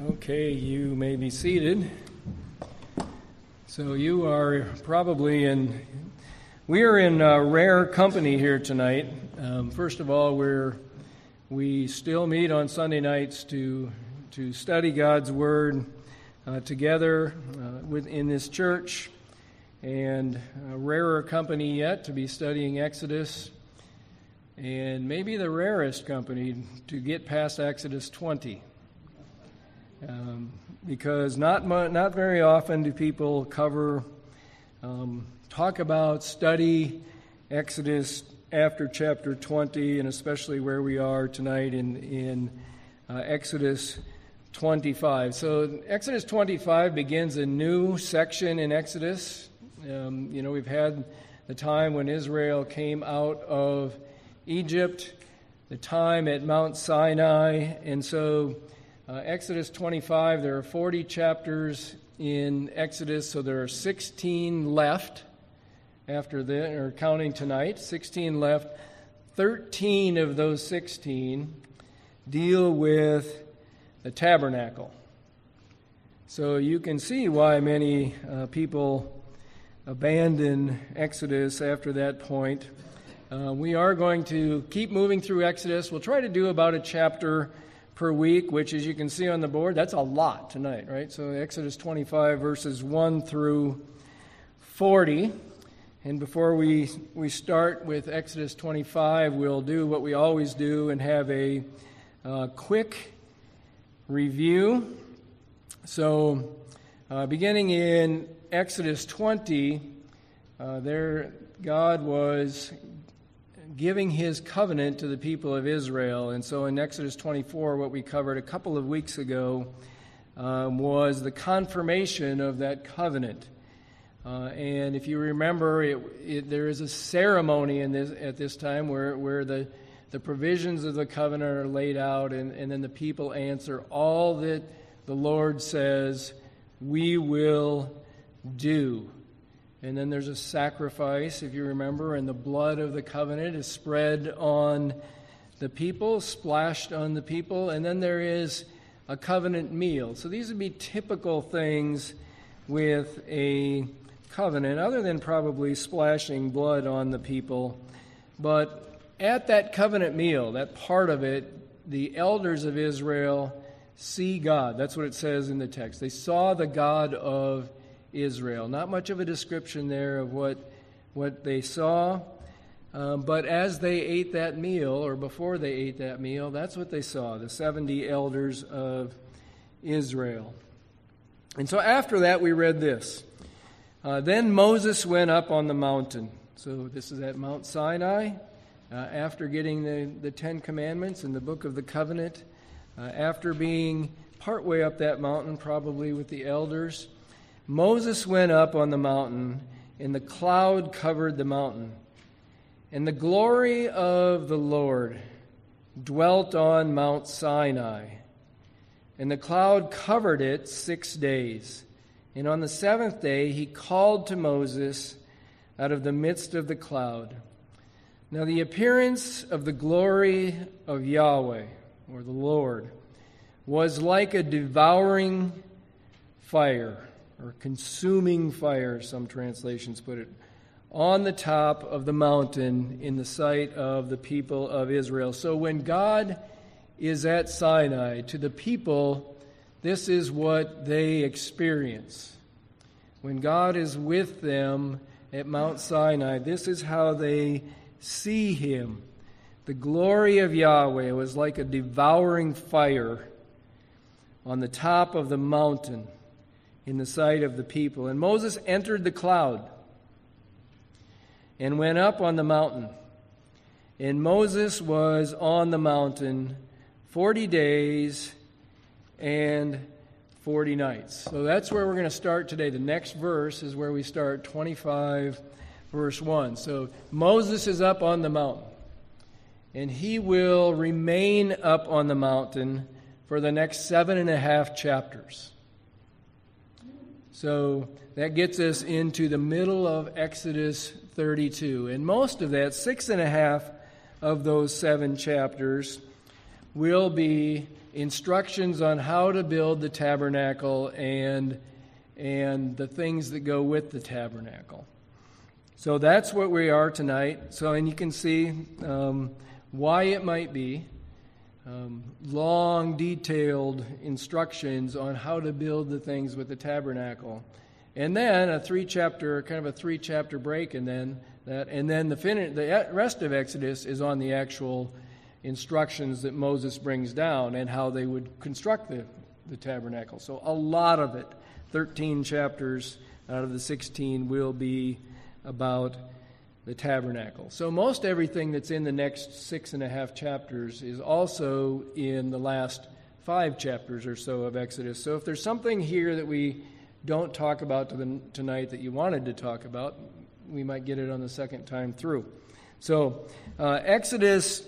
Okay, you may be seated. So, you are probably in, we are in uh, rare company here tonight. Um, first of all, we're, we still meet on Sunday nights to, to study God's Word uh, together uh, within this church, and a rarer company yet to be studying Exodus, and maybe the rarest company to get past Exodus 20. Um, because not, not very often do people cover, um, talk about, study Exodus after chapter 20, and especially where we are tonight in, in uh, Exodus 25. So, Exodus 25 begins a new section in Exodus. Um, you know, we've had the time when Israel came out of Egypt, the time at Mount Sinai, and so uh, Exodus 25, there are 40 chapters in Exodus, so there are 16 left after the, or counting tonight, 16 left. 13 of those 16 deal with the tabernacle. So you can see why many uh, people abandon Exodus after that point. Uh, we are going to keep moving through Exodus. We'll try to do about a chapter per week, which, as you can see on the board, that's a lot tonight, right? So, Exodus 25, verses 1 through 40. And before we, we start with Exodus 25, we'll do what we always do and have a uh, quick review. So, uh, beginning in Exodus 20, uh, there God was giving his covenant to the people of Israel. And so in Exodus 24, what we covered a couple of weeks ago um, was the confirmation of that covenant. Uh, and if you remember, it, it, there is a ceremony in this, at this time where, where the, the provisions of the covenant are laid out, and, and then the people answer all that the Lord says we will do. And then there's a sacrifice, if you remember, and the blood of the covenant is spread on the people, splashed on the people. And then there is a covenant meal. So these would be typical things with a covenant, other than probably splashing blood on the people. But at that covenant meal, that part of it, the elders of Israel see God. That's what it says in the text. They saw the God of Israel. Not much of a description there of what, what they saw, um, but as they ate that meal, or before they ate that meal, that's what they saw the 70 elders of Israel. And so after that, we read this. Uh, then Moses went up on the mountain. So this is at Mount Sinai. Uh, after getting the, the Ten Commandments and the Book of the Covenant, uh, after being partway up that mountain, probably with the elders, Moses went up on the mountain, and the cloud covered the mountain. And the glory of the Lord dwelt on Mount Sinai. And the cloud covered it six days. And on the seventh day he called to Moses out of the midst of the cloud. Now the appearance of the glory of Yahweh, or the Lord, was like a devouring fire or consuming fire, some translations put it, on the top of the mountain in the sight of the people of Israel. So when God is at Sinai, to the people, this is what they experience. When God is with them at Mount Sinai, this is how they see Him. The glory of Yahweh was like a devouring fire on the top of the mountain in the sight of the people. And Moses entered the cloud and went up on the mountain. And Moses was on the mountain 40 days and 40 nights. So that's where we're going to start today. The next verse is where we start 25, verse 1. So Moses is up on the mountain, and he will remain up on the mountain for the next seven and a half chapters. So that gets us into the middle of Exodus 32. And most of that, six and a half of those seven chapters, will be instructions on how to build the tabernacle and, and the things that go with the tabernacle. So that's what we are tonight. So, and you can see um, why it might be. Um, long, detailed instructions on how to build the things with the tabernacle. And then a three chapter, kind of a three chapter break, and then that, and then the, fin- the rest of Exodus is on the actual instructions that Moses brings down and how they would construct the, the tabernacle. So a lot of it, 13 chapters out of the 16, will be about the tabernacle. So most everything that's in the next six and a half chapters is also in the last five chapters or so of Exodus. So if there's something here that we don't talk about to the, tonight that you wanted to talk about, we might get it on the second time through. So, uh, Exodus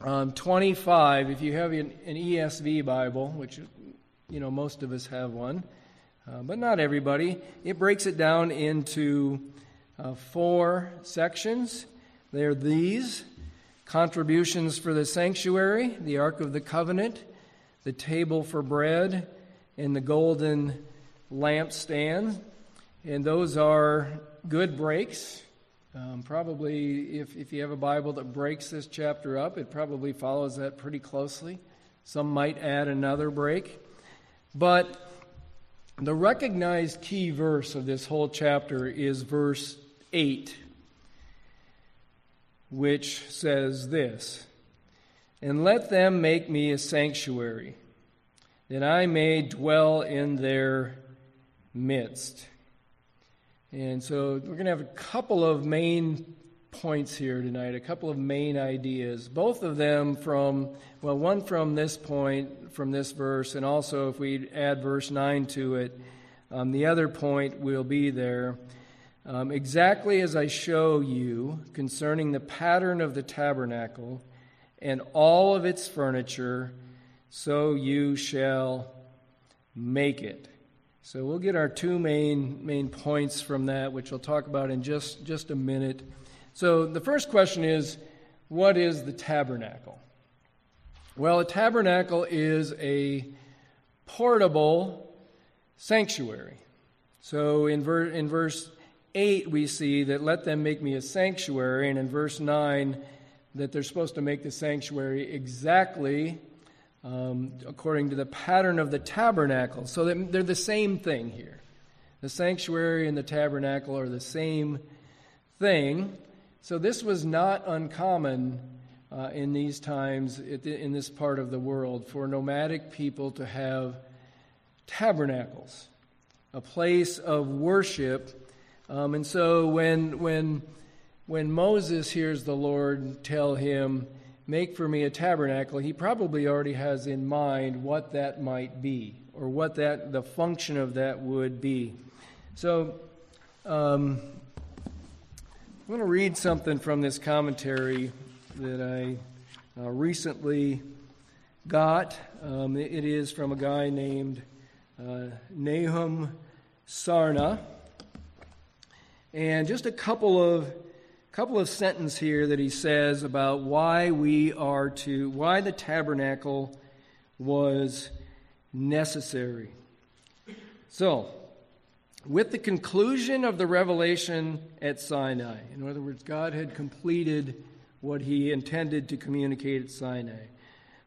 um, 25, if you have an, an, ESV Bible, which, you know, most of us have one, uh, but not everybody, it breaks it down into uh, four sections. They're these contributions for the sanctuary, the Ark of the Covenant, the table for bread, and the golden lampstand. And those are good breaks. Um, probably, if, if you have a Bible that breaks this chapter up, it probably follows that pretty closely. Some might add another break. But the recognized key verse of this whole chapter is verse 8, which says this And let them make me a sanctuary, that I may dwell in their midst. And so we're going to have a couple of main points here tonight, a couple of main ideas, both of them from, well, one from this point, from this verse, and also if we add verse 9 to it, um, the other point will be there. Um, exactly as I show you concerning the pattern of the tabernacle and all of its furniture, so you shall make it. So we'll get our two main main points from that, which we'll talk about in just just a minute. So the first question is, what is the tabernacle? Well, a tabernacle is a portable sanctuary. So in, ver- in verse 8, we see that let them make me a sanctuary, and in verse 9, that they're supposed to make the sanctuary exactly um, according to the pattern of the tabernacle. So they're the same thing here. The sanctuary and the tabernacle are the same thing. So this was not uncommon uh, in these times in this part of the world for nomadic people to have tabernacles, a place of worship. Um, and so when when when Moses hears the Lord tell him, Make for me a tabernacle, he probably already has in mind what that might be or what that the function of that would be. So um, I'm going to read something from this commentary that I uh, recently got. Um, it is from a guy named uh, Nahum Sarna. And just a couple of couple of sentences here that he says about why we are to, why the tabernacle was necessary. So, with the conclusion of the revelation at Sinai, in other words, God had completed what he intended to communicate at Sinai,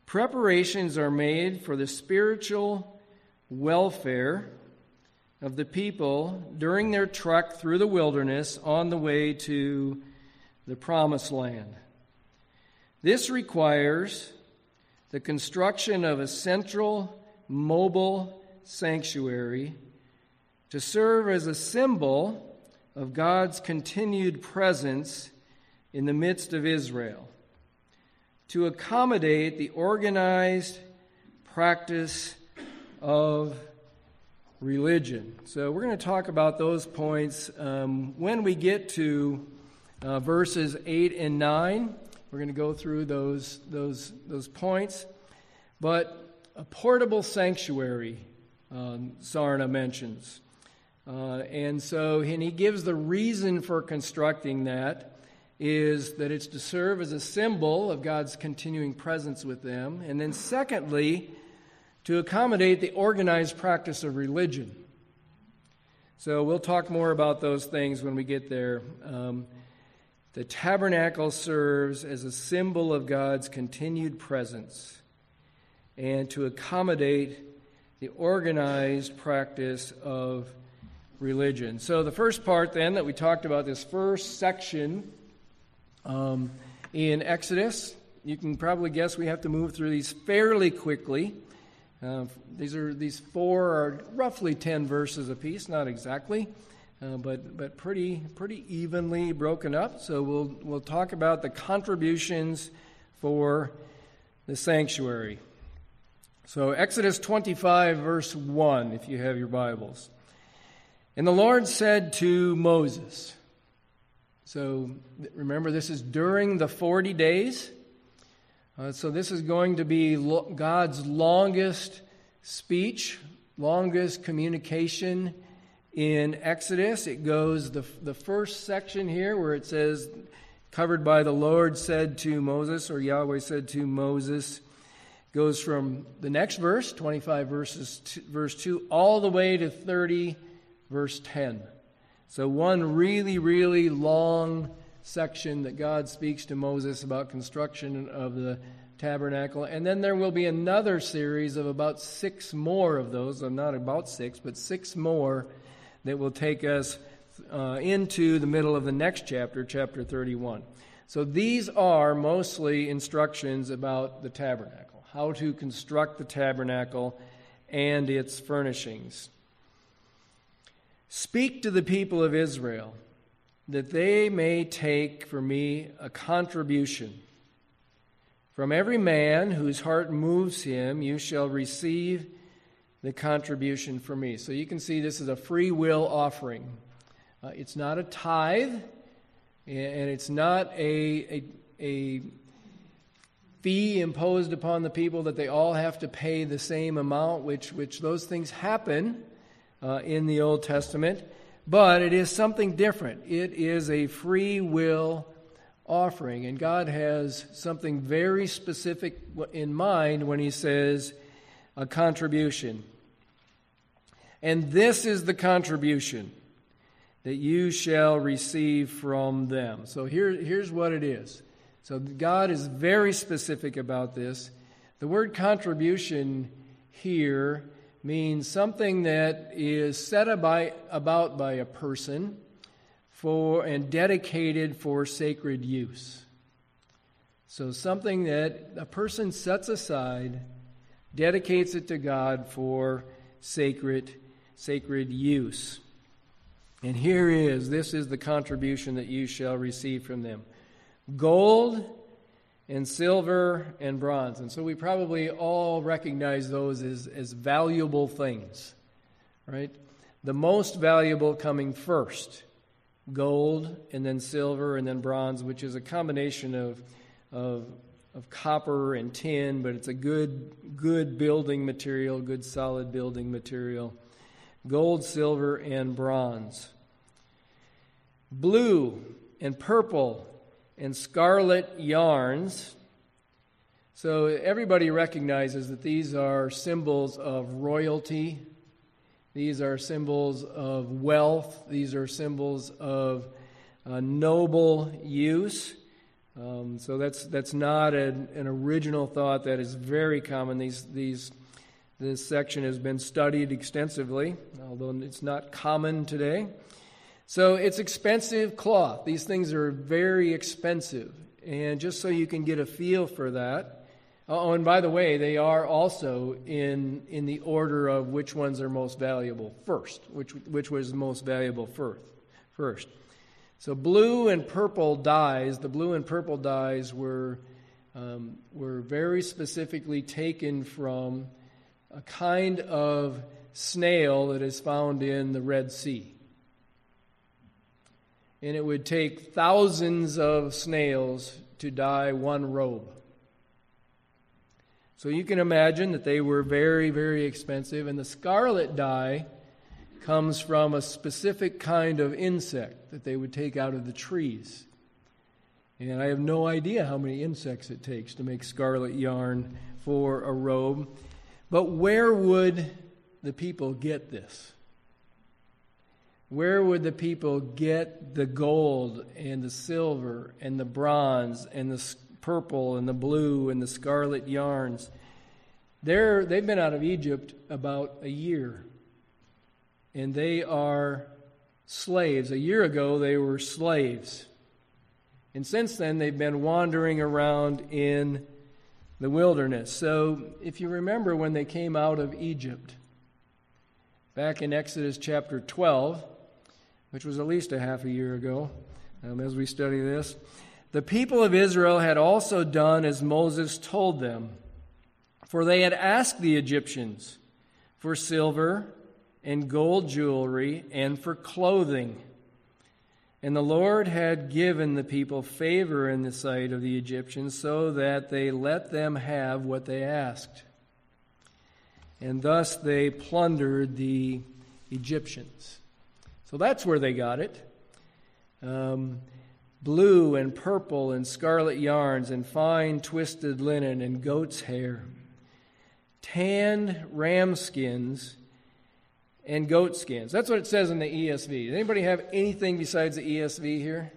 preparations are made for the spiritual welfare of the people during their trek through the wilderness on the way to the promised land. This requires the construction of a central mobile sanctuary to serve as a symbol of God's continued presence in the midst of Israel, to accommodate the organized practice of religion. So, we're going to talk about those points um, when we get to uh, verses 8 and 9. We're going to go through those, those, those points. But a portable sanctuary, um, Sarna mentions. Uh, and so, and he gives the reason for constructing that. is that it's to serve as a symbol of God's continuing presence with them. And then, secondly, to accommodate the organized practice of religion. So we'll talk more about those things when we get there. Um, the tabernacle serves as a symbol of God's continued presence and to accommodate the organized practice of religion. So, the first part then that we talked about, this first section um, in Exodus, you can probably guess we have to move through these fairly quickly. Uh, these are these four are roughly ten verses apiece, not exactly uh, but but pretty pretty evenly broken up. So we'll we'll talk about the contributions for the sanctuary. So Exodus 25 verse 1 if you have your Bibles. And the Lord said to Moses. So remember this is during the 40 days. Uh, so this is going to be lo- God's longest speech, longest communication in Exodus. It goes the, the first section here where it says, covered by the Lord said to Moses, or Yahweh said to Moses, goes from the next verse, 25 verses, verse 2, all the way to 30, verse 10. So, one really, really long section that God speaks to Moses about construction of the tabernacle. And then there will be another series of about six more of those, not about six, but six more that will take us uh, into the middle of the next chapter, chapter 31. So these are mostly instructions about the tabernacle, how to construct the tabernacle and its furnishings. Speak to the people of Israel that they may take for me a contribution. From every man whose heart moves him, you shall receive the contribution for me. So you can see this is a free will offering. Uh, it's not a tithe, and it's not a, a, a fee imposed upon the people that they all have to pay the same amount, which, which those things happen uh, in the Old Testament. But it is something different. It is a free will offering. And God has something very specific in mind when He says, a contribution. And this is the contribution that you shall receive from them. So here, here's what it is. So God is very specific about this. The word contribution here means something that is set about by a person for and dedicated for sacred use. So something that a person sets aside dedicates it to God for sacred sacred use. And here is this is the contribution that you shall receive from them gold and silver and bronze. And so we probably all recognize those as, as valuable things, right? The most valuable coming first gold and then silver and then bronze, which is a combination of, of of copper and tin, but it's a good, good building material, good solid building material. Gold, silver, and bronze. Blue and purple and scarlet yarns. So everybody recognizes that these are symbols of royalty. These are symbols of wealth. These are symbols of uh, noble use. Um, so that's that's not an, an, original thought. That is very common. These these this section has been studied extensively, although it's not common today. So it's expensive cloth. These things are very expensive, and just so you can get a feel for that. Oh, and by the way, they are also in in the order of which ones are most valuable first, which which was most valuable first. First. So blue and purple dyes, the blue and purple dyes were, um, were very specifically taken from a kind of snail that is found in the Red Sea. And it would take thousands of snails to dye one robe. So you can imagine that they were very, very expensive. And the scarlet dye comes from a specific kind of insect that they would take out of the trees. And I have no idea how many insects it takes to make scarlet yarn for a robe. But where would the people get this? Where would the people get the gold and the silver and the bronze and the purple and the blue and the scarlet yarns? They're, they've been out of Egypt about a year. And they are slaves. A year ago, they were slaves. And since then, they've been wandering around in the wilderness. So, if you remember when they came out of Egypt, back in Exodus chapter 12, which was at least a half a year ago, um, as we study this. The people of Israel had also done as Moses told them, for they had asked the Egyptians for silver and gold jewelry and for clothing. And the Lord had given the people favor in the sight of the Egyptians so that they let them have what they asked. And thus they plundered the Egyptians. So that's where they got it. Um, blue and purple and scarlet yarns and fine twisted linen and goat's hair, tanned ram skins and goat skins. That's what it says in the ESV. Does anybody have anything besides the ESV here?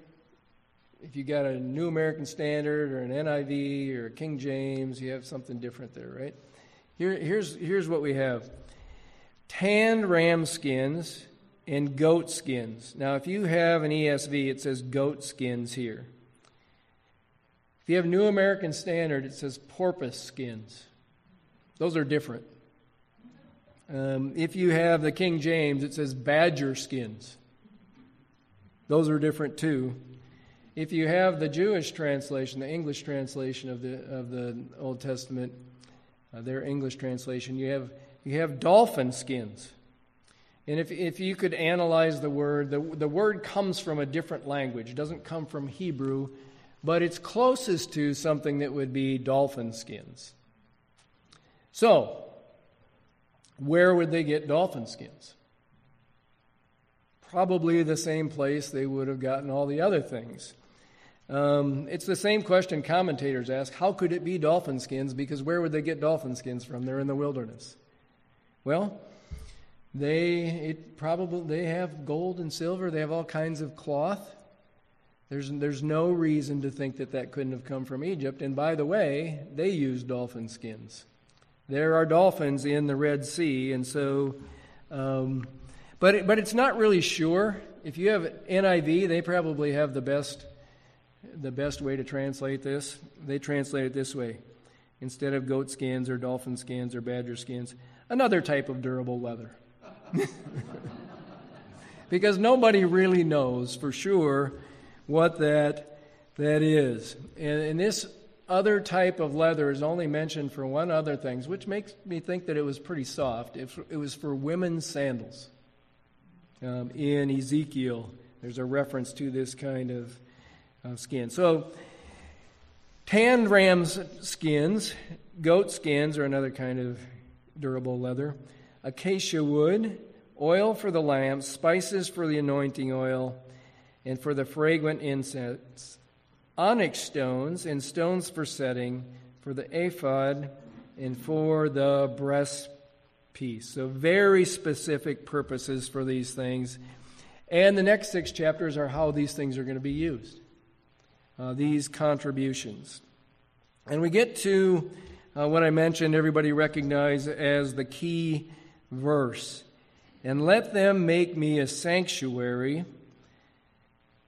If you got a New American Standard or an NIV or a King James, you have something different there, right? Here, here's, here's what we have tanned ram skins and goat skins. Now, if you have an ESV, it says goat skins here. If you have New American Standard, it says porpoise skins. Those are different. Um, if you have the King James, it says badger skins. Those are different too. If you have the Jewish translation, the English translation of the of the Old Testament, uh, their English translation, you have you have dolphin skins. And if, if you could analyze the word, the, the word comes from a different language. It doesn't come from Hebrew, but it's closest to something that would be dolphin skins. So, where would they get dolphin skins? Probably the same place they would have gotten all the other things. Um, it's the same question commentators ask how could it be dolphin skins? Because where would they get dolphin skins from? They're in the wilderness. Well, they it probably they have gold and silver. They have all kinds of cloth. There's there's no reason to think that that couldn't have come from Egypt. And by the way, they use dolphin skins. There are dolphins in the Red Sea, and so, um, but it, but it's not really sure. If you have NIV, they probably have the best the best way to translate this. They translate it this way: instead of goat skins or dolphin skins or badger skins, another type of durable leather. because nobody really knows for sure what that, that is. And, and this other type of leather is only mentioned for one other thing, which makes me think that it was pretty soft. It, it was for women's sandals. Um, in Ezekiel, there's a reference to this kind of uh, skin. So, tanned ram's skins, goat skins are another kind of durable leather acacia wood, oil for the lamps, spices for the anointing oil, and for the fragrant incense, onyx stones and stones for setting, for the ephod, and for the breastpiece. So, very specific purposes for these things. And the next six chapters are how these things are going to be used, uh, these contributions. And we get to uh, what I mentioned, everybody recognize as the key verse. And let them make me a sanctuary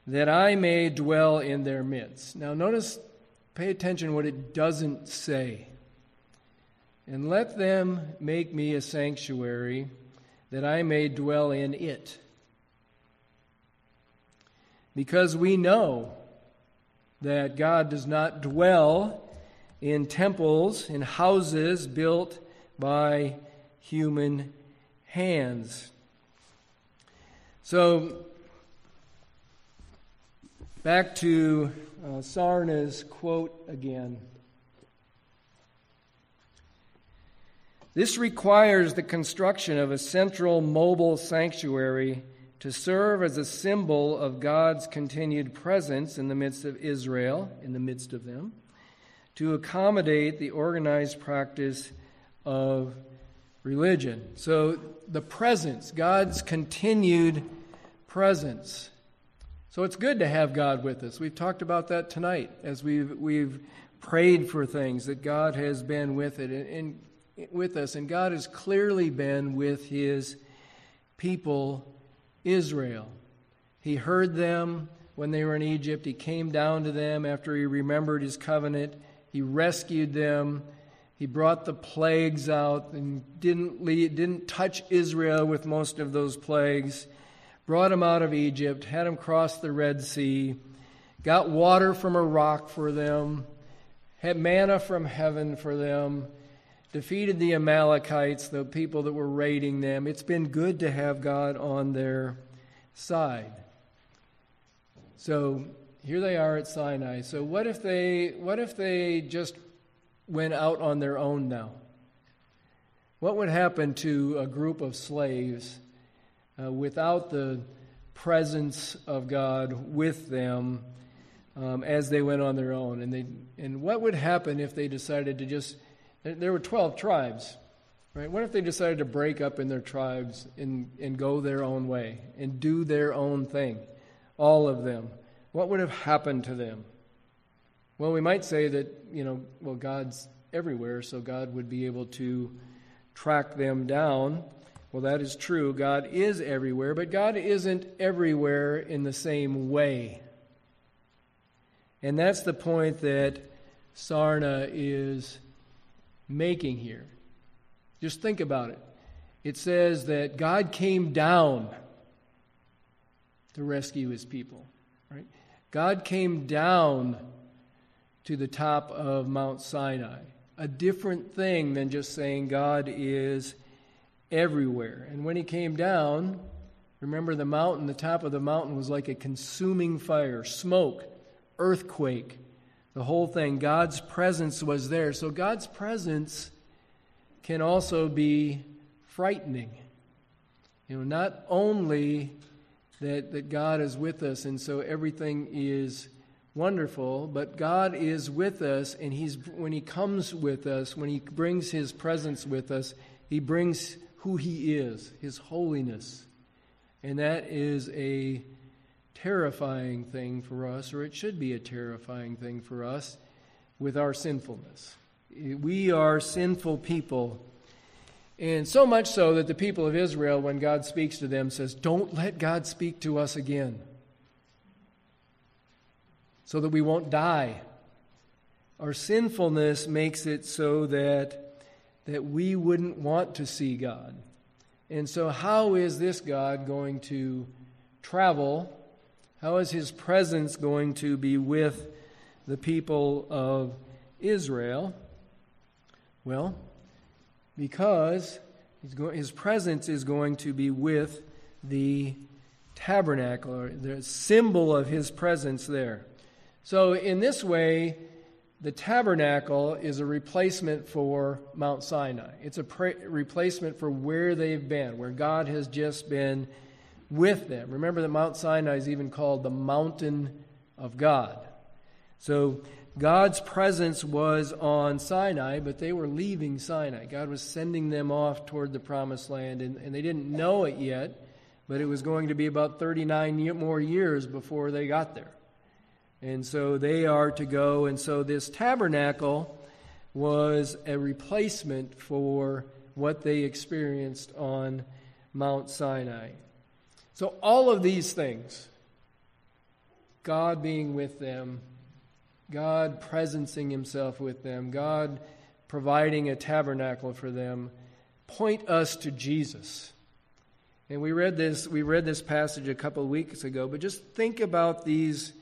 that I may dwell in their midst. Now, notice, pay attention what it doesn't say. And let them make me a sanctuary that I may dwell in it. Because we know that God does not dwell in temples, in houses built by human hands. So, back to uh, Sarna's quote again. This requires the construction of a central mobile sanctuary to serve as a symbol of God's continued presence in the midst of Israel, in the midst of them, to accommodate the organized practice of religion. So the presence, God's continued presence. So it's good to have God with us. We've talked about that tonight as we've we've prayed for things that God has been with it and, and with us, and God has clearly been with His people, Israel. He heard them when they were in Egypt. He came down to them after he remembered His covenant. He rescued them. He brought the plagues out and didn't lead, didn't touch Israel with most of those plagues brought them out of Egypt, had them cross the Red Sea, got water from a rock for them, had manna from heaven for them, defeated the Amalekites, the people that were raiding them. It's been good to have God on their side. So here they are at Sinai. So what if they what if they just went out on their own now? What would happen to a group of slaves uh, without the presence of God with them um, as they went on their own. And, they, and what would happen if they decided to just, there were 12 tribes, right? What if they decided to break up in their tribes and, and go their own way and do their own thing, all of them? What would have happened to them? Well, we might say that, you know, well, God's everywhere, so God would be able to track them down. Well, that is true. God is everywhere, but God isn't everywhere in the same way. And that's the point that Sarna is making here. Just think about it. It says that God came down to rescue his people, right? God came down to the top of Mount Sinai. A different thing than just saying God is everywhere. And when he came down, remember the mountain, the top of the mountain was like a consuming fire, smoke, earthquake, the whole thing. God's presence was there. So God's presence can also be frightening. You know, not only that, that God is with us and so everything is wonderful, but God is with us, and He's when He comes with us, when He brings His presence with us, He brings who He is, His holiness. And that is a terrifying thing for us, or it should be a terrifying thing for us with our sinfulness. We are sinful people. And so much so that the people of Israel, when God speaks to them, says, Don't let God speak to us again so that we won't die. Our sinfulness makes it so that that we wouldn't want to see God. And so, how is this God going to travel? How is his presence going to be with the people of Israel? Well, because his presence is going to be with the tabernacle, or the symbol of his presence there. So, in this way, the tabernacle is a replacement for Mount Sinai. It's a pre- replacement for where they've been, where God has just been with them. Remember that Mount Sinai is even called the mountain of God. So God's presence was on Sinai, but they were leaving Sinai. God was sending them off toward the promised land, and, and they didn't know it yet, but it was going to be about 39 more years before they got there. And so they are to go. And so this tabernacle was a replacement for what they experienced on Mount Sinai. So all of these things, God being with them, God presencing himself with them, God providing a tabernacle for them, point us to Jesus. And we read this we read this passage a couple of weeks ago, but just think about these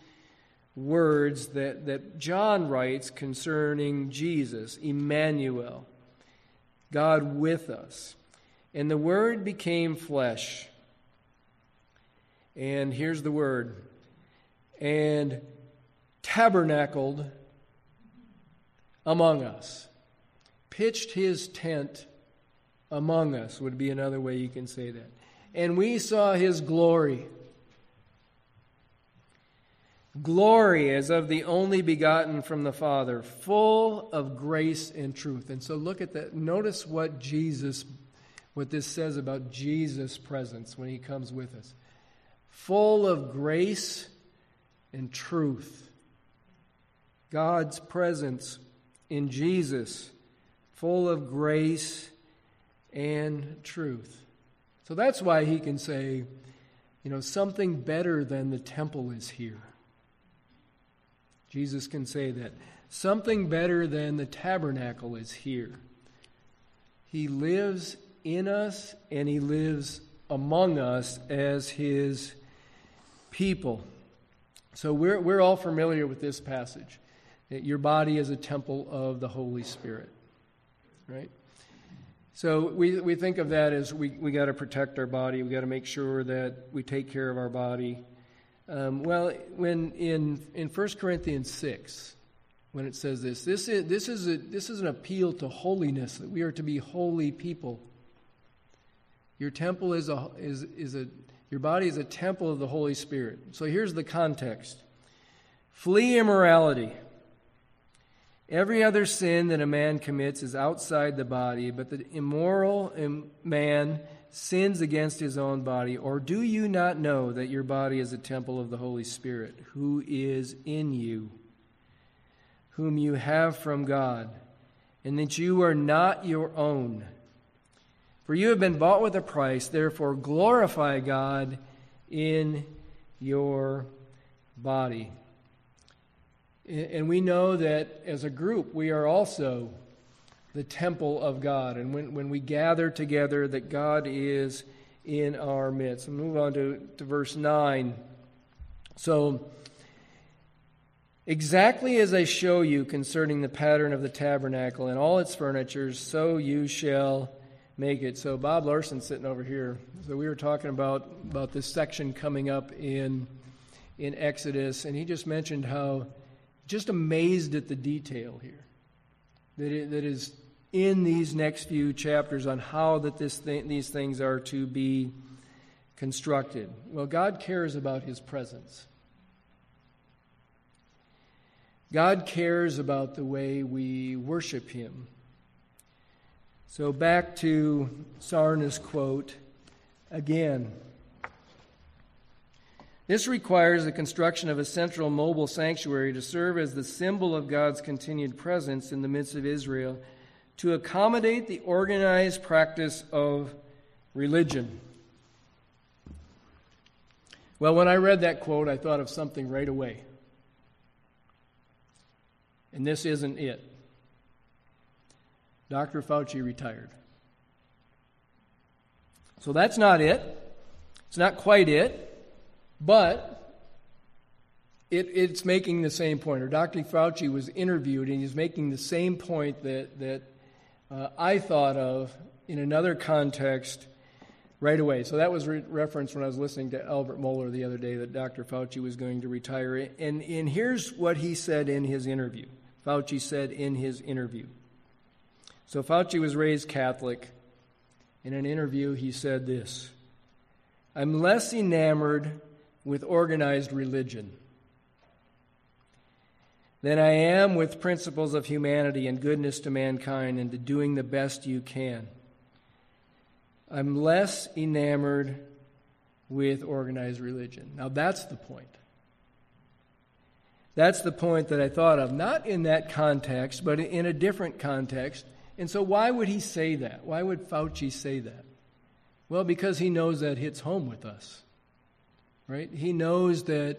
words that, that John writes concerning Jesus, Emmanuel, God with us. And the Word became flesh. And here's the word and tabernacled among us. Pitched his tent among us, would be another way you can say that. and we saw his glory. Glory as of the only begotten from the Father, full of grace and truth. And so look at that. Notice what Jesus, what this says about Jesus' presence when he comes with us. Full of grace and truth. God's presence in Jesus, full of grace and truth. So that's why he can say, you know, something better than the temple is here. Jesus can say that. Something better than the tabernacle is here. He lives in us and he lives among us as his people. So we're, we're all familiar with this passage. That your body is a temple of the Holy Spirit. Right? So we, we think of that as we, we got to protect our body. We got to make sure that we take care of our body. Um, well, when in, in 1 Corinthians 6, when it says this, this is, this, is a, this is an appeal to holiness, that we are to be holy people. Your temple is a, is, is a, your body is a temple of the Holy Spirit. So here's the context Flee immorality. Every other sin that a man commits is outside the body, but the immoral man sins against his own body. Or do you not know that your body is a temple of the Holy Spirit, who is in you, whom you have from God, and that you are not your own? For you have been bought with a price, therefore glorify God in your body. And we know that as a group, we are also the temple of God. And when, when we gather together, that God is in our midst. We'll move on to, to verse 9. So, exactly as I show you concerning the pattern of the tabernacle and all its furniture, so you shall make it. So, Bob Larson's sitting over here. So, we were talking about, about this section coming up in, in Exodus, and he just mentioned how just amazed at the detail here that, it, that is in these next few chapters on how that this th- these things are to be constructed. Well, God cares about his presence. God cares about the way we worship him. So back to Sarna's quote again. This requires the construction of a central mobile sanctuary to serve as the symbol of God's continued presence in the midst of Israel to accommodate the organized practice of religion. Well, when I read that quote, I thought of something right away. And this isn't it. Dr. Fauci retired. So that's not it. It's not quite it. But it, it's making the same point. Or Dr. Fauci was interviewed, and he's making the same point that, that uh, I thought of in another context right away. So that was re- referenced when I was listening to Albert Mohler the other day that Dr. Fauci was going to retire. And, and here's what he said in his interview. Fauci said in his interview. So Fauci was raised Catholic. In an interview, he said this I'm less enamored with organized religion than I am with principles of humanity and goodness to mankind and to doing the best you can. I'm less enamored with organized religion. Now, that's the point. That's the point that I thought of, not in that context, but in a different context. And so, why would he say that? Why would Fauci say that? Well, because he knows that hits home with us right? He knows that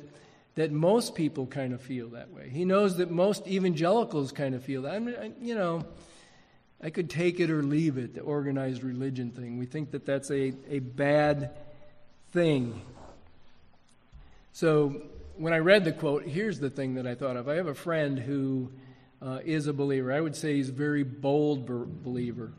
that most people kind of feel that way. He knows that most evangelicals kind of feel that. I mean, I, you know, I could take it or leave it, the organized religion thing. We think that that's a, a bad thing. So when I read the quote, here's the thing that I thought of. I have a friend who uh, is a believer. I would say he's a very bold believer.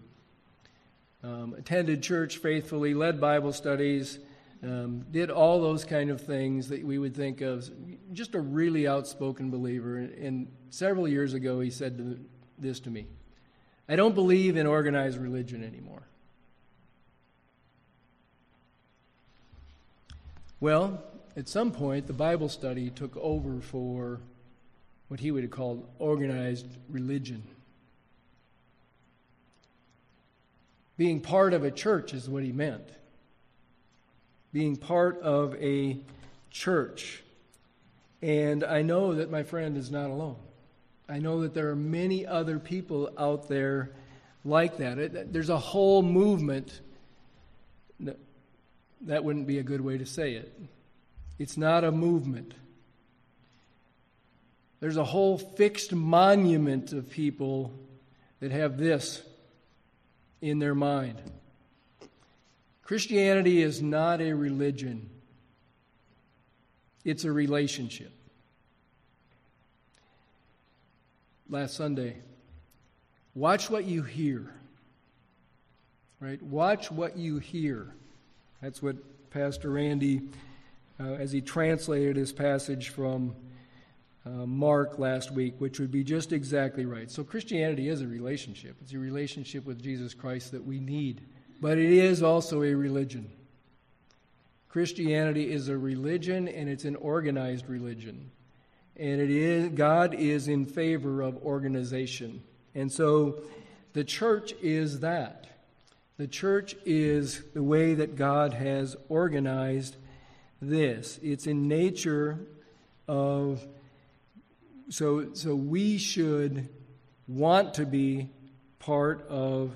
Um, attended church faithfully, led Bible studies, um, did all those kind of things that we would think of. Just a really outspoken believer. And several years ago, he said to, this to me I don't believe in organized religion anymore. Well, at some point, the Bible study took over for what he would have called organized religion. Being part of a church is what he meant. Being part of a church. And I know that my friend is not alone. I know that there are many other people out there like that. there's a whole movement. That wouldn't be a good way to say it. It's not a movement. There's a whole fixed monument of people that have this in their mind. Christianity is not a religion, it's a relationship. Last Sunday, watch what you hear. Right? Watch what you hear. That's what Pastor Randy, uh, as he translated his passage from uh, Mark last week, which would be just exactly right. So, Christianity is a relationship. It's a relationship with Jesus Christ that we need, but it is also a religion. Christianity is a religion, and it's an organized religion. And it is, God is in favor of organization. And so the church is that. The church is the way that God has organized this. It's in nature of so, so we should want to be part of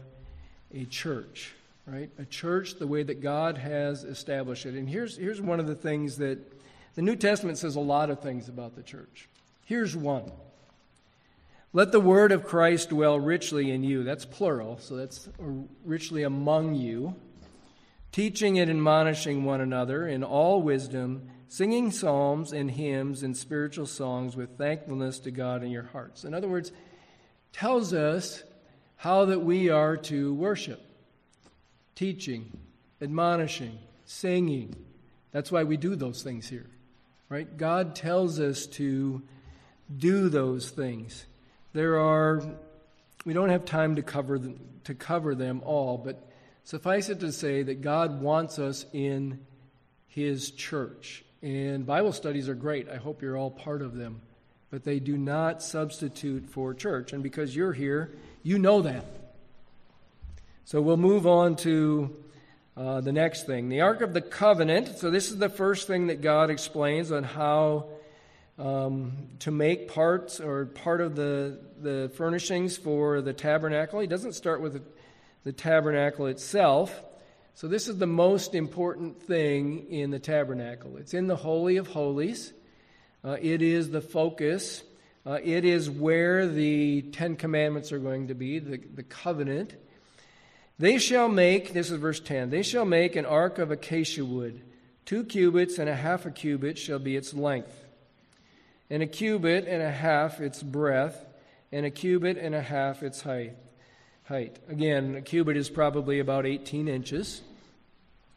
a church, right? A church the way that God has established it. And here's, here's one of the things that the New Testament says a lot of things about the church. Here's one Let the word of Christ dwell richly in you. That's plural, so that's richly among you, teaching and admonishing one another in all wisdom singing psalms and hymns and spiritual songs with thankfulness to God in your hearts. In other words, tells us how that we are to worship teaching, admonishing, singing. That's why we do those things here. Right? God tells us to do those things. There are we don't have time to cover them, to cover them all, but suffice it to say that God wants us in his church. And Bible studies are great. I hope you're all part of them. But they do not substitute for church. And because you're here, you know that. So we'll move on to uh, the next thing the Ark of the Covenant. So, this is the first thing that God explains on how um, to make parts or part of the, the furnishings for the tabernacle. He doesn't start with the, the tabernacle itself. So, this is the most important thing in the tabernacle. It's in the Holy of Holies, uh, it is the focus, uh, it is where the Ten Commandments are going to be, the, the covenant. They shall make, this is verse 10, they shall make an ark of acacia wood. Two cubits and a half a cubit shall be its length, and a cubit and a half its breadth, and a cubit and a half its height. Height. Again, a cubit is probably about 18 inches.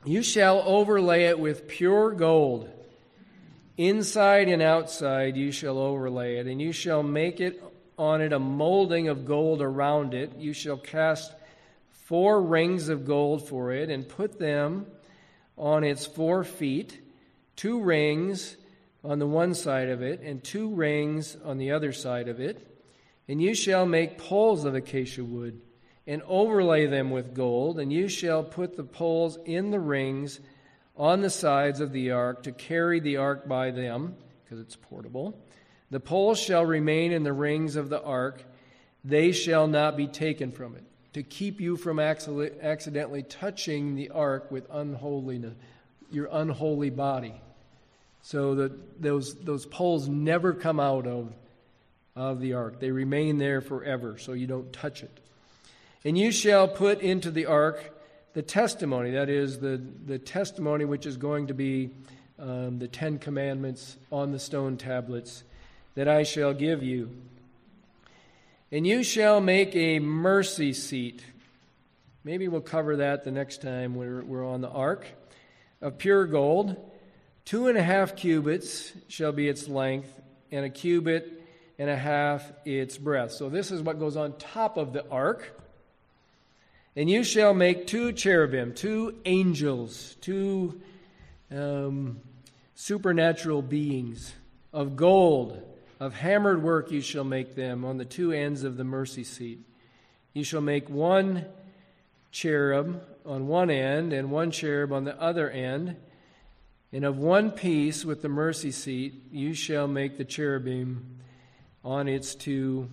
You shall overlay it with pure gold. Inside and outside you shall overlay it, and you shall make it on it a molding of gold around it. You shall cast four rings of gold for it, and put them on its four feet, two rings on the one side of it, and two rings on the other side of it. And you shall make poles of acacia wood and overlay them with gold, and you shall put the poles in the rings on the sides of the ark to carry the ark by them, because it's portable. The poles shall remain in the rings of the ark, they shall not be taken from it, to keep you from accidentally touching the ark with unholiness, your unholy body. So that those, those poles never come out of, of the ark. They remain there forever, so you don't touch it. And you shall put into the ark the testimony, that is, the, the testimony which is going to be um, the Ten Commandments on the stone tablets that I shall give you. And you shall make a mercy seat. Maybe we'll cover that the next time we're, we're on the ark. Of pure gold. Two and a half cubits shall be its length, and a cubit and a half its breadth. So, this is what goes on top of the ark. And you shall make two cherubim, two angels, two um, supernatural beings. Of gold, of hammered work you shall make them on the two ends of the mercy seat. You shall make one cherub on one end and one cherub on the other end. And of one piece with the mercy seat, you shall make the cherubim on its two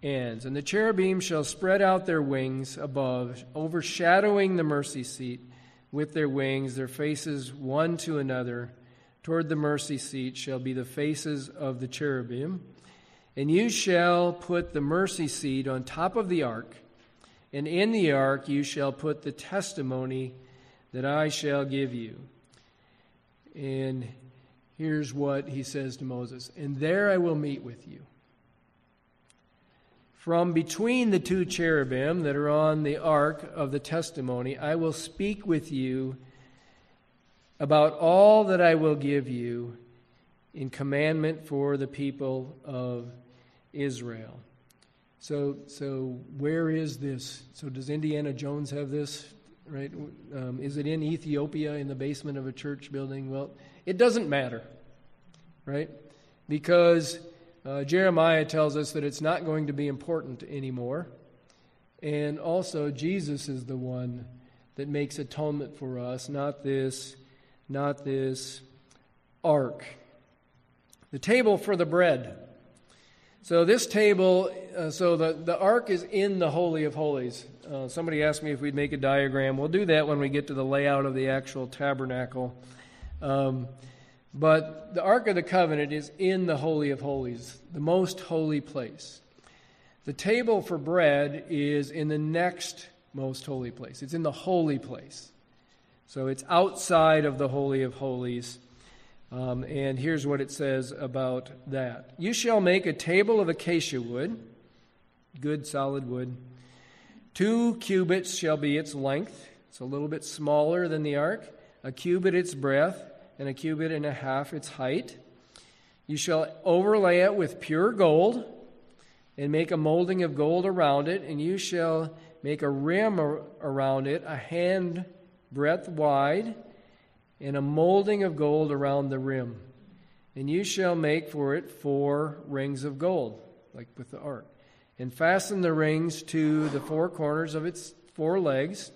ends. And the cherubim shall spread out their wings above, overshadowing the mercy seat with their wings, their faces one to another. Toward the mercy seat shall be the faces of the cherubim. And you shall put the mercy seat on top of the ark, and in the ark you shall put the testimony that I shall give you. And here's what he says to Moses And there I will meet with you from between the two cherubim that are on the ark of the testimony, I will speak with you about all that I will give you in commandment for the people of Israel. So, so where is this? So, does Indiana Jones have this? Right? Um, is it in Ethiopia in the basement of a church building? Well, it doesn't matter, right? Because uh, Jeremiah tells us that it's not going to be important anymore. And also, Jesus is the one that makes atonement for us, not this, not this ark. The table for the bread. So this table, uh, so the, the ark is in the Holy of Holies. Uh, somebody asked me if we'd make a diagram. We'll do that when we get to the layout of the actual tabernacle. Um, but the Ark of the Covenant is in the Holy of Holies, the most holy place. The table for bread is in the next most holy place. It's in the holy place. So it's outside of the Holy of Holies. Um, and here's what it says about that You shall make a table of acacia wood, good solid wood. Two cubits shall be its length. It's a little bit smaller than the ark. A cubit its breadth and a cubit and a half its height. You shall overlay it with pure gold and make a molding of gold around it, and you shall make a rim around it, a hand breadth wide, and a molding of gold around the rim. And you shall make for it four rings of gold, like with the ark, and fasten the rings to the four corners of its four legs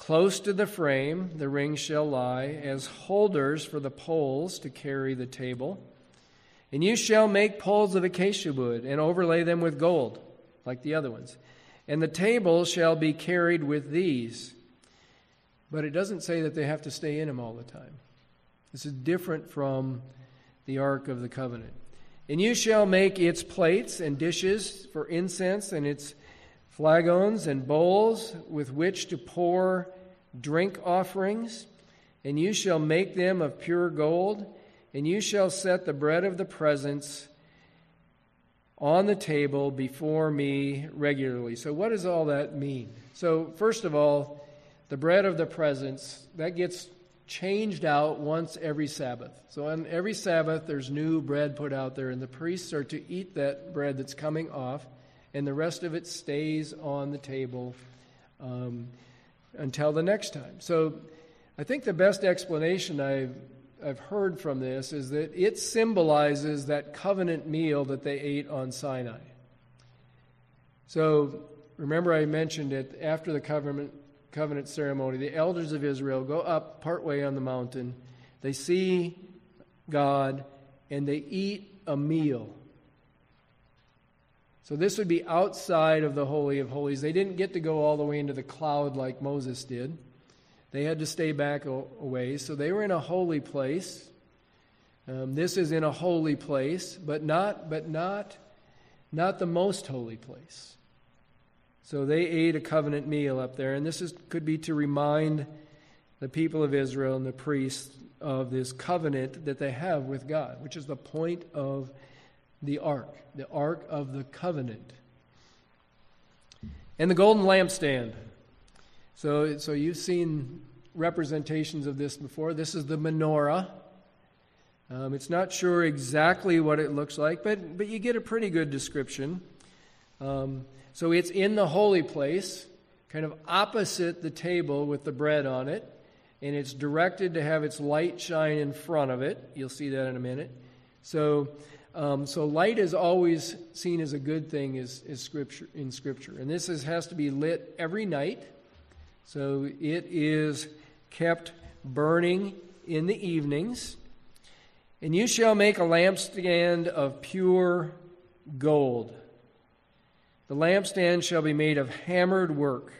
Close to the frame, the rings shall lie as holders for the poles to carry the table. And you shall make poles of acacia wood and overlay them with gold, like the other ones. And the table shall be carried with these. But it doesn't say that they have to stay in them all the time. This is different from the Ark of the Covenant. And you shall make its plates and dishes for incense and its flagons and bowls with which to pour drink offerings, and you shall make them of pure gold, and you shall set the bread of the presence on the table before me regularly. So, what does all that mean? So, first of all, the bread of the presence, that gets changed out once every Sabbath. So, on every Sabbath, there's new bread put out there, and the priests are to eat that bread that's coming off and the rest of it stays on the table um, until the next time. So I think the best explanation I've, I've heard from this is that it symbolizes that covenant meal that they ate on Sinai. So remember, I mentioned it after the covenant, covenant ceremony, the elders of Israel go up partway on the mountain, they see God, and they eat a meal. So this would be outside of the Holy of Holies. They didn't get to go all the way into the cloud like Moses did. They had to stay back a, way. So they were in a holy place. Um, this is in a holy place, but not, but not, not the most holy place. So they ate a covenant meal up there, and this is, could be to remind the people of Israel and the priests of this covenant that they have with God, which is the point of the ark, the ark of the covenant. And the golden lampstand. So, so you've seen representations of this before. This is the menorah. Um, it's not sure exactly what it looks like, but, but you get a pretty good description. Um, so it's in the holy place, kind of opposite the table with the bread on it. and it's directed to have its light shine in front of it. You'll see that in a minute. So, um, so light is always seen as a good thing is, is scripture, in Scripture. And this is, has to be lit every night. So it is kept burning in the evenings. And you shall make a lampstand of pure gold. The lampstand shall be made of hammered work.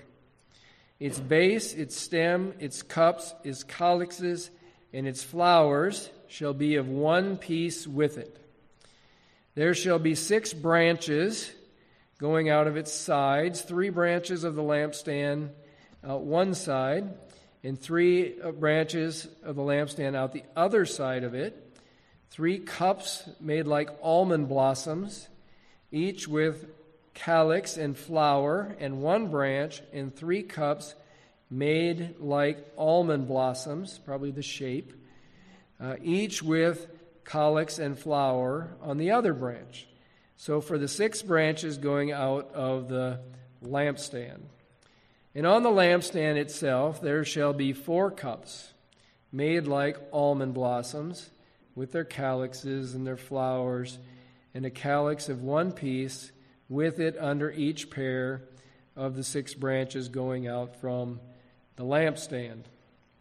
Its base, its stem, its cups, its calyxes, and its flowers shall be of one piece with it. There shall be six branches going out of its sides, three branches of the lampstand out one side, and three uh, branches of the lampstand out the other side of it, three cups made like almond blossoms, each with calyx and flower, and one branch, and three cups made like almond blossoms, probably the shape, uh, each with calyx and flower on the other branch. So for the six branches going out of the lampstand. And on the lampstand itself there shall be four cups made like almond blossoms, with their calyxes and their flowers, and a calyx of one piece with it under each pair of the six branches going out from the lampstand.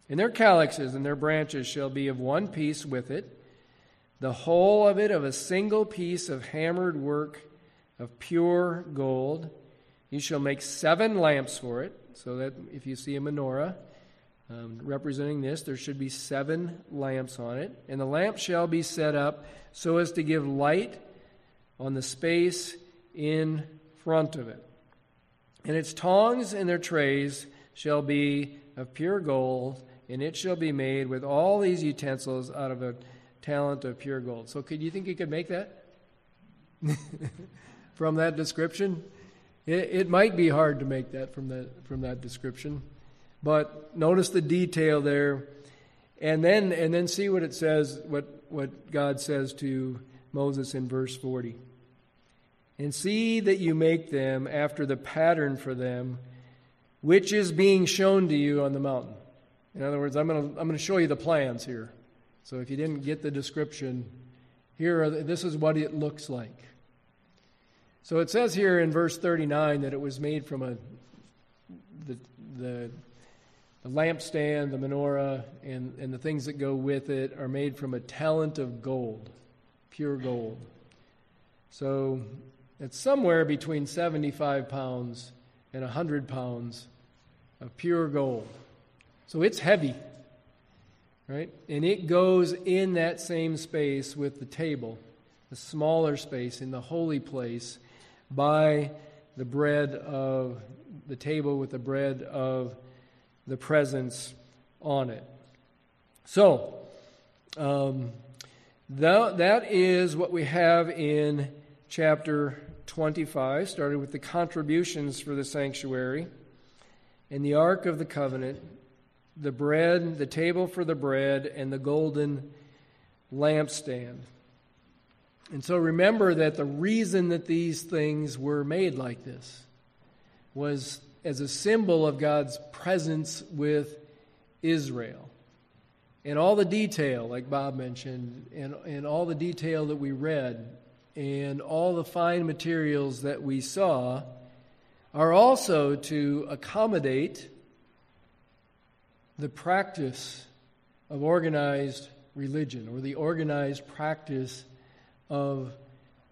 And their calyxes and their branches shall be of one piece with it, the whole of it of a single piece of hammered work of pure gold. You shall make seven lamps for it so that if you see a menorah um, representing this, there should be seven lamps on it. And the lamp shall be set up so as to give light on the space in front of it. And its tongs and their trays shall be of pure gold, and it shall be made with all these utensils out of a talent of pure gold. So, could you think you could make that? From that description? It, it might be hard to make that from that, from that description. But notice the detail there. And then, and then see what it says, what, what God says to Moses in verse 40. And see that you make them after the pattern for them, which is being shown to you on the mountain. In other words, I'm going to, I'm going to show you the plans here. So if you didn't get the description, here, are, this is what it looks like. So it says here in verse 39 that it was made from a the the, the lampstand, the menorah, and, and the things that go with it are made from a talent of gold, pure gold. So it's somewhere between 75 pounds and 100 pounds of pure gold. So it's heavy, right? And it goes in that same space with the table, the smaller space in the holy place by the bread of the table with the bread of the presence on it. So, um, that, that is what we have in chapter 25, started with the contributions for the sanctuary, and the Ark of the Covenant, the bread, the table for the bread, and the golden lampstand. And so remember that the reason that these things were made like this was as a symbol of God's presence with Israel. And all the detail, like Bob mentioned, and, and all the detail that we read, and all the fine materials that we saw, are also to accommodate the practice of organized religion or the organized practice of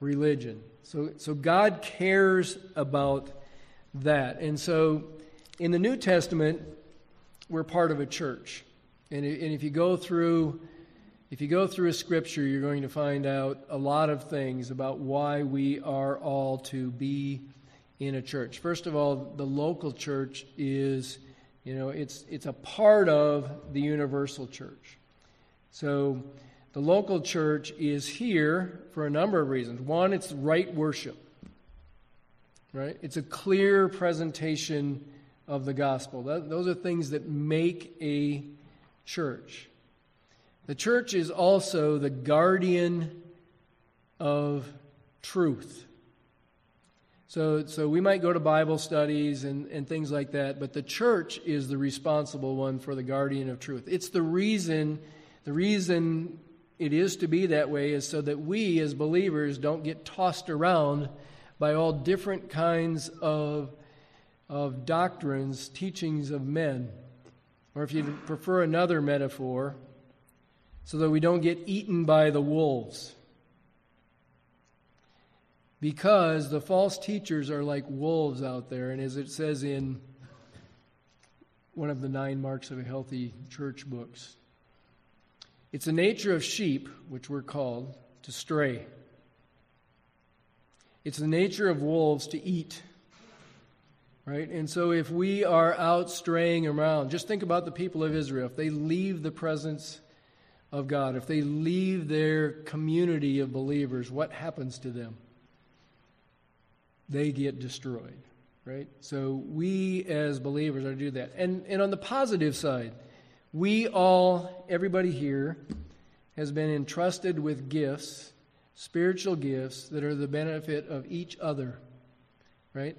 religion. So, so God cares about that. And so in the New Testament, we're part of a church. And, and if you go through if you go through a scripture, you're going to find out a lot of things about why we are all to be in a church. First of all, the local church is, you know, it's it's a part of the universal church. So the local church is here for a number of reasons. One, it's right worship. Right? It's a clear presentation of the gospel. That, those are things that make a church. The church is also the guardian of truth. So, so we might go to Bible studies and, and things like that, but the church is the responsible one for the guardian of truth. It's the reason, the reason it is to be that way is so that we as believers don't get tossed around by all different kinds of, of doctrines, teachings of men. Or if you prefer another metaphor, so that we don't get eaten by the wolves because the false teachers are like wolves out there. And as it says in one of the nine marks of a healthy church books, it's the nature of sheep, which we're called, to stray. It's the nature of wolves to eat. Right? And so if we are out straying around, just think about the people of Israel. If they leave the presence of God, if they leave their community of believers, what happens to them? they get destroyed, right? So we as believers are to do that. And, and on the positive side, we all, everybody here, has been entrusted with gifts, spiritual gifts, that are the benefit of each other, right?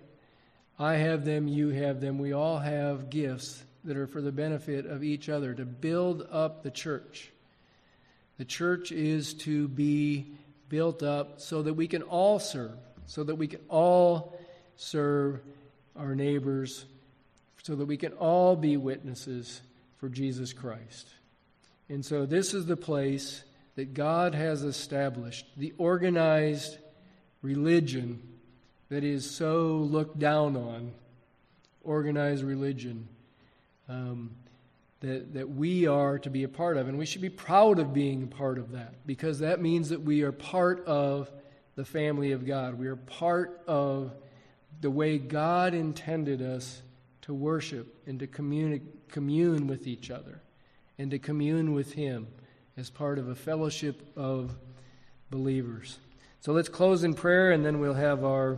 I have them, you have them. We all have gifts that are for the benefit of each other to build up the church. The church is to be built up so that we can all serve so that we can all serve our neighbors, so that we can all be witnesses for Jesus Christ. And so, this is the place that God has established, the organized religion that is so looked down on, organized religion. Um, that, that we are to be a part of. And we should be proud of being a part of that because that means that we are part of the family of God. We are part of the way God intended us to worship and to commune, commune with each other and to commune with Him as part of a fellowship of believers. So let's close in prayer and then we'll have our,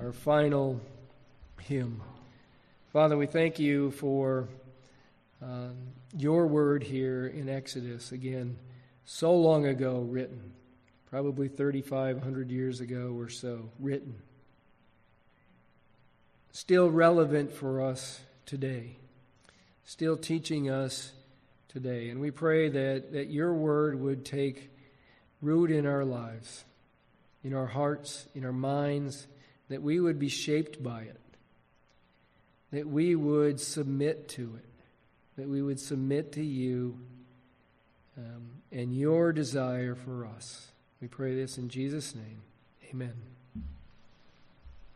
our final hymn. Father, we thank you for uh, your word here in Exodus, again, so long ago written probably 3,500 years ago or so, written. Still relevant for us today, still teaching us today. And we pray that, that your word would take root in our lives, in our hearts, in our minds, that we would be shaped by it, that we would submit to it, that we would submit to you um, and your desire for us. We pray this in Jesus' name. Amen.